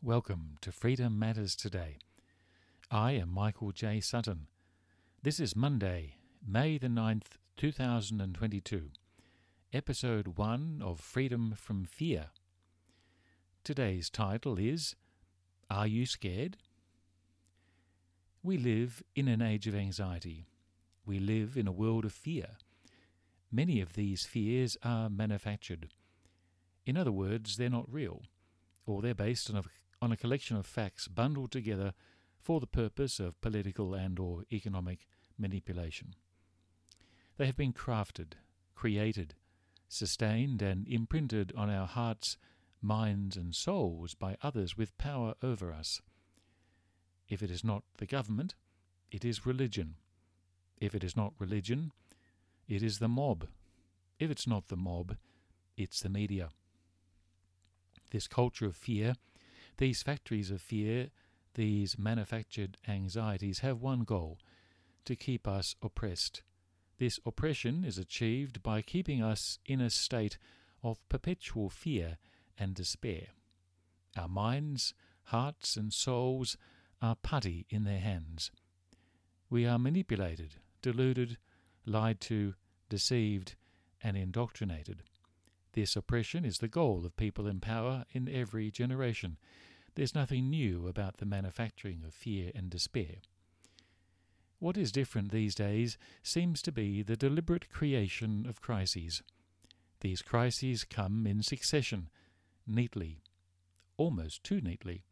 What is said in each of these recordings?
Welcome to Freedom Matters Today. I am Michael J. Sutton. This is Monday, May the 9th, 2022, episode 1 of Freedom from Fear. Today's title is Are You Scared? We live in an age of anxiety. We live in a world of fear. Many of these fears are manufactured. In other words, they're not real, or they're based on a, on a collection of facts bundled together for the purpose of political and or economic manipulation. They have been crafted, created, sustained and imprinted on our hearts, minds and souls by others with power over us. If it is not the government, it is religion. If it is not religion, it is the mob. If it's not the mob, it's the media. This culture of fear, these factories of fear, these manufactured anxieties have one goal to keep us oppressed. This oppression is achieved by keeping us in a state of perpetual fear and despair. Our minds, hearts, and souls are putty in their hands. We are manipulated, deluded, lied to, deceived, and indoctrinated. This oppression is the goal of people in power in every generation. There's nothing new about the manufacturing of fear and despair. What is different these days seems to be the deliberate creation of crises. These crises come in succession, neatly, almost too neatly.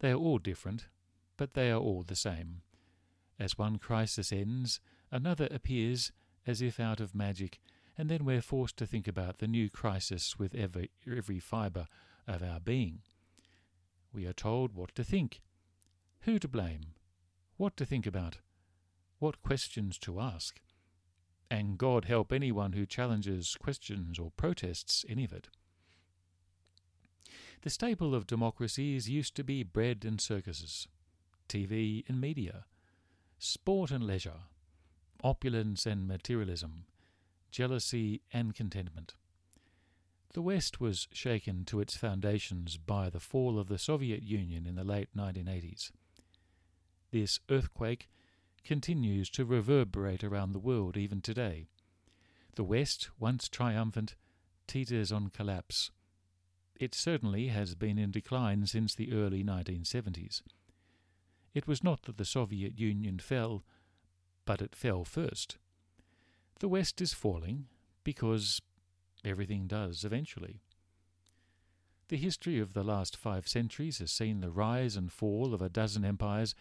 They are all different, but they are all the same. As one crisis ends, another appears as if out of magic and then we're forced to think about the new crisis with every, every fibre of our being. We are told what to think, who to blame, what to think about, what questions to ask, and God help anyone who challenges, questions, or protests any of it. The staple of democracies used to be bread and circuses, TV and media, sport and leisure, opulence and materialism, jealousy, and contentment. The West was shaken to its foundations by the fall of the Soviet Union in the late 1980s. This earthquake continues to reverberate around the world even today. The West, once triumphant, teeters on collapse. It certainly has been in decline since the early 1970s. It was not that the Soviet Union fell, but it fell first. The West is falling because everything does eventually. The history of the last five centuries has seen the rise and fall of a dozen empires,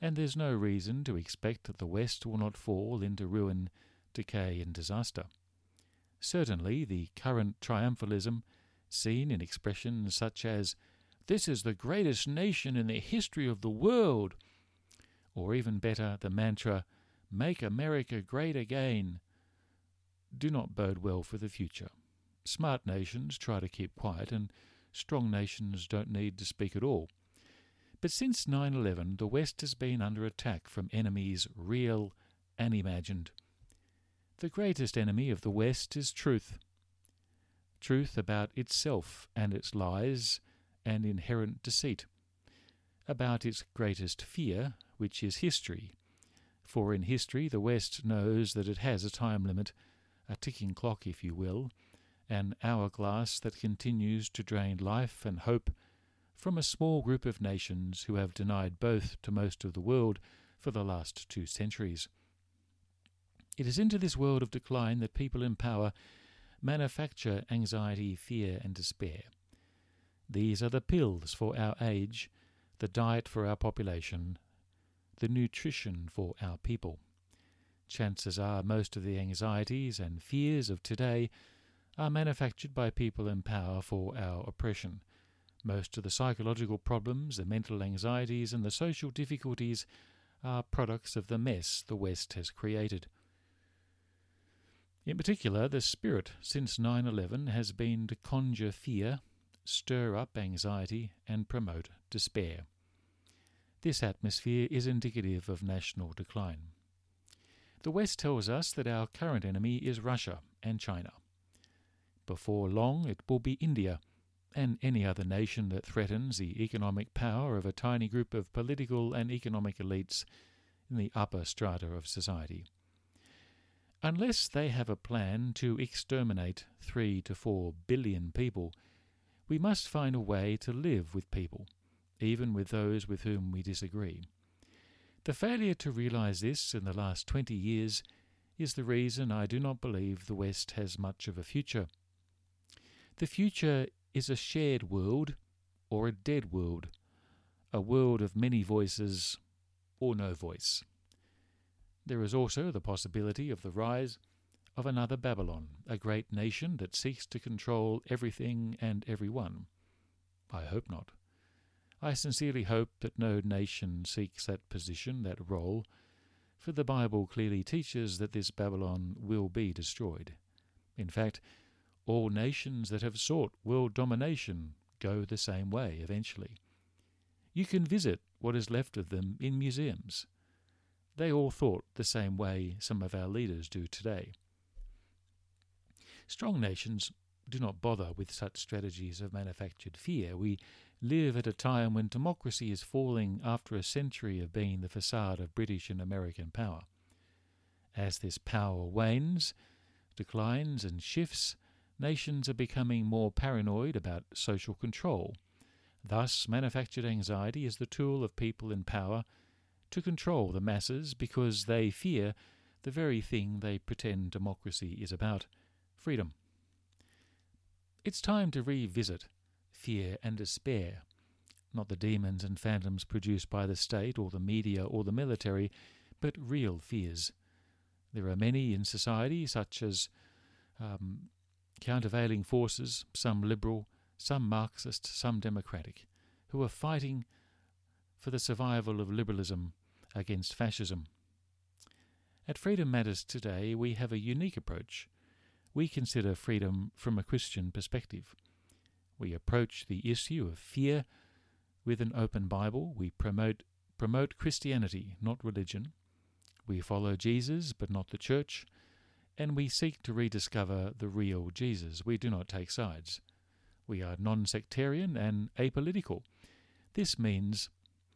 and there's no reason to expect that the West will not fall into ruin, decay, and disaster. Certainly, the current triumphalism, seen in expressions such as, This is the greatest nation in the history of the world, or even better, the mantra, Make America Great Again, do not bode well for the future. Smart nations try to keep quiet, and strong nations don't need to speak at all. But since 9 11, the West has been under attack from enemies real and imagined. The greatest enemy of the West is truth. Truth about itself and its lies and inherent deceit. About its greatest fear, which is history, for in history the West knows that it has a time limit, a ticking clock, if you will, an hourglass that continues to drain life and hope from a small group of nations who have denied both to most of the world for the last two centuries. It is into this world of decline that people in power manufacture anxiety, fear, and despair. These are the pills for our age, the diet for our population, the nutrition for our people. Chances are most of the anxieties and fears of today are manufactured by people in power for our oppression. Most of the psychological problems, the mental anxieties, and the social difficulties are products of the mess the West has created. In particular, the spirit since 9 11 has been to conjure fear, stir up anxiety, and promote despair. This atmosphere is indicative of national decline. The West tells us that our current enemy is Russia and China. Before long, it will be India, and any other nation that threatens the economic power of a tiny group of political and economic elites in the upper strata of society. Unless they have a plan to exterminate three to four billion people, we must find a way to live with people, even with those with whom we disagree. The failure to realize this in the last twenty years is the reason I do not believe the West has much of a future. The future is a shared world or a dead world, a world of many voices or no voice. There is also the possibility of the rise of another Babylon, a great nation that seeks to control everything and everyone. I hope not. I sincerely hope that no nation seeks that position, that role, for the Bible clearly teaches that this Babylon will be destroyed. In fact, all nations that have sought world domination go the same way eventually. You can visit what is left of them in museums. They all thought the same way some of our leaders do today. Strong nations do not bother with such strategies of manufactured fear. We live at a time when democracy is falling after a century of being the facade of British and American power. As this power wanes, declines, and shifts, nations are becoming more paranoid about social control. Thus, manufactured anxiety is the tool of people in power to control the masses because they fear the very thing they pretend democracy is about freedom. It's time to revisit fear and despair, not the demons and phantoms produced by the state or the media or the military, but real fears. There are many in society, such as um, countervailing forces, some liberal, some Marxist, some democratic, who are fighting for the survival of liberalism against fascism. At Freedom Matters today, we have a unique approach. We consider freedom from a Christian perspective. We approach the issue of fear with an open Bible. We promote, promote Christianity, not religion. We follow Jesus, but not the church. And we seek to rediscover the real Jesus. We do not take sides. We are non sectarian and apolitical. This means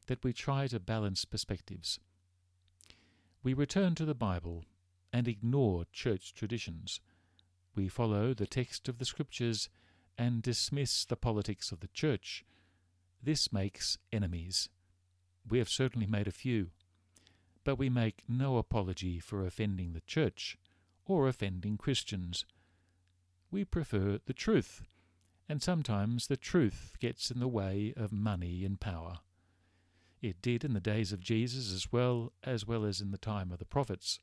that we try to balance perspectives. We return to the Bible and ignore church traditions. We follow the text of the Scriptures and dismiss the politics of the church. This makes enemies. We have certainly made a few, but we make no apology for offending the church or offending Christians. We prefer the truth, and sometimes the truth gets in the way of money and power. It did in the days of Jesus as well as well as in the time of the prophets.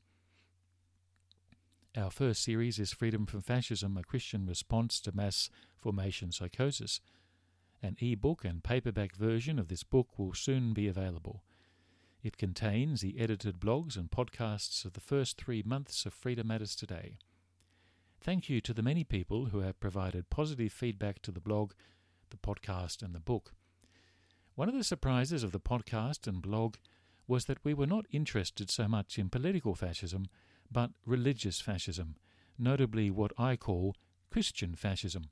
Our first series is Freedom from Fascism, a Christian response to mass formation psychosis. An e-book and paperback version of this book will soon be available. It contains the edited blogs and podcasts of the first three months of Freedom Matters Today. Thank you to the many people who have provided positive feedback to the blog, the podcast, and the book. One of the surprises of the podcast and blog was that we were not interested so much in political fascism but religious fascism, notably what I call Christian fascism.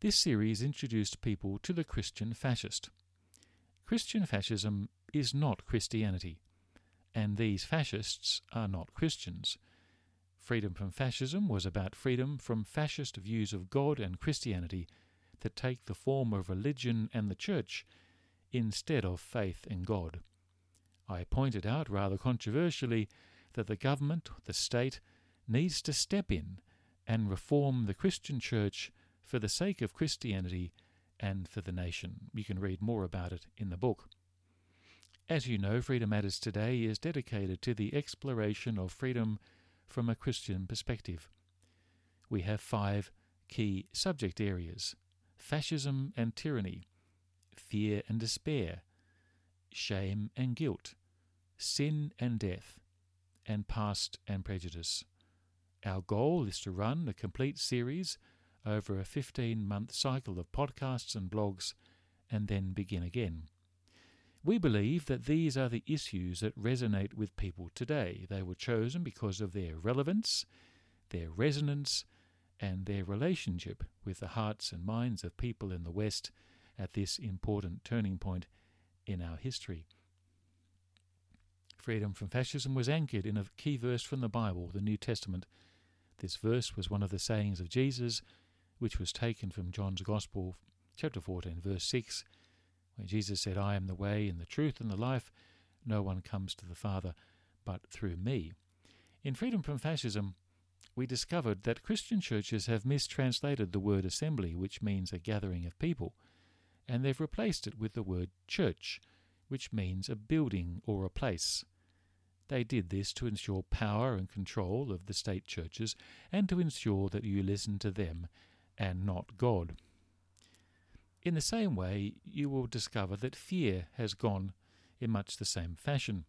This series introduced people to the Christian fascist. Christian fascism is not Christianity, and these fascists are not Christians. Freedom from fascism was about freedom from fascist views of God and Christianity that take the form of religion and the church instead of faith in God. I pointed out rather controversially that the government, the state, needs to step in and reform the Christian church for the sake of Christianity and for the nation. You can read more about it in the book. As you know, Freedom Matters today is dedicated to the exploration of freedom from a Christian perspective. We have five key subject areas fascism and tyranny, fear and despair, shame and guilt, sin and death, and past and prejudice. Our goal is to run a complete series over a 15 month cycle of podcasts and blogs and then begin again. We believe that these are the issues that resonate with people today. They were chosen because of their relevance, their resonance, and their relationship with the hearts and minds of people in the West at this important turning point in our history. Freedom from fascism was anchored in a key verse from the Bible, the New Testament. This verse was one of the sayings of Jesus, which was taken from John's Gospel, chapter 14, verse 6, where Jesus said, I am the way and the truth and the life. No one comes to the Father but through me. In Freedom from Fascism, we discovered that Christian churches have mistranslated the word assembly, which means a gathering of people, and they've replaced it with the word church, which means a building or a place. They did this to ensure power and control of the state churches and to ensure that you listen to them and not God. In the same way, you will discover that fear has gone in much the same fashion.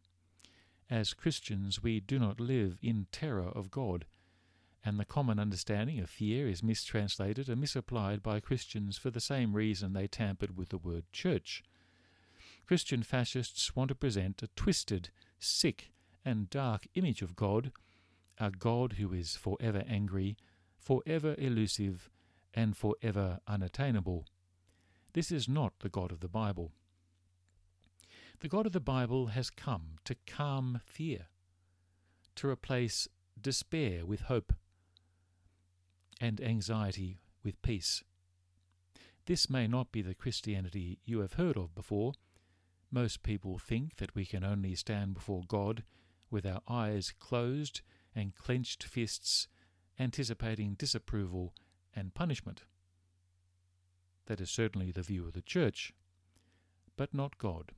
As Christians, we do not live in terror of God, and the common understanding of fear is mistranslated and misapplied by Christians for the same reason they tampered with the word church. Christian fascists want to present a twisted, sick, and dark image of God, a God who is forever angry, forever elusive, and forever unattainable. This is not the God of the Bible. The God of the Bible has come to calm fear, to replace despair with hope, and anxiety with peace. This may not be the Christianity you have heard of before. Most people think that we can only stand before God with our eyes closed and clenched fists, anticipating disapproval and punishment. That is certainly the view of the Church, but not God.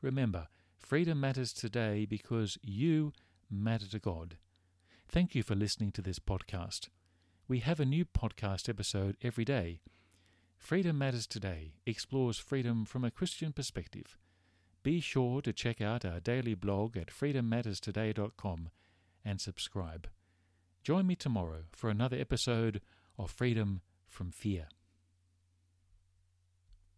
Remember, freedom matters today because you matter to God. Thank you for listening to this podcast. We have a new podcast episode every day. Freedom Matters Today explores freedom from a Christian perspective. Be sure to check out our daily blog at freedommatterstoday.com and subscribe. Join me tomorrow for another episode of Freedom from Fear.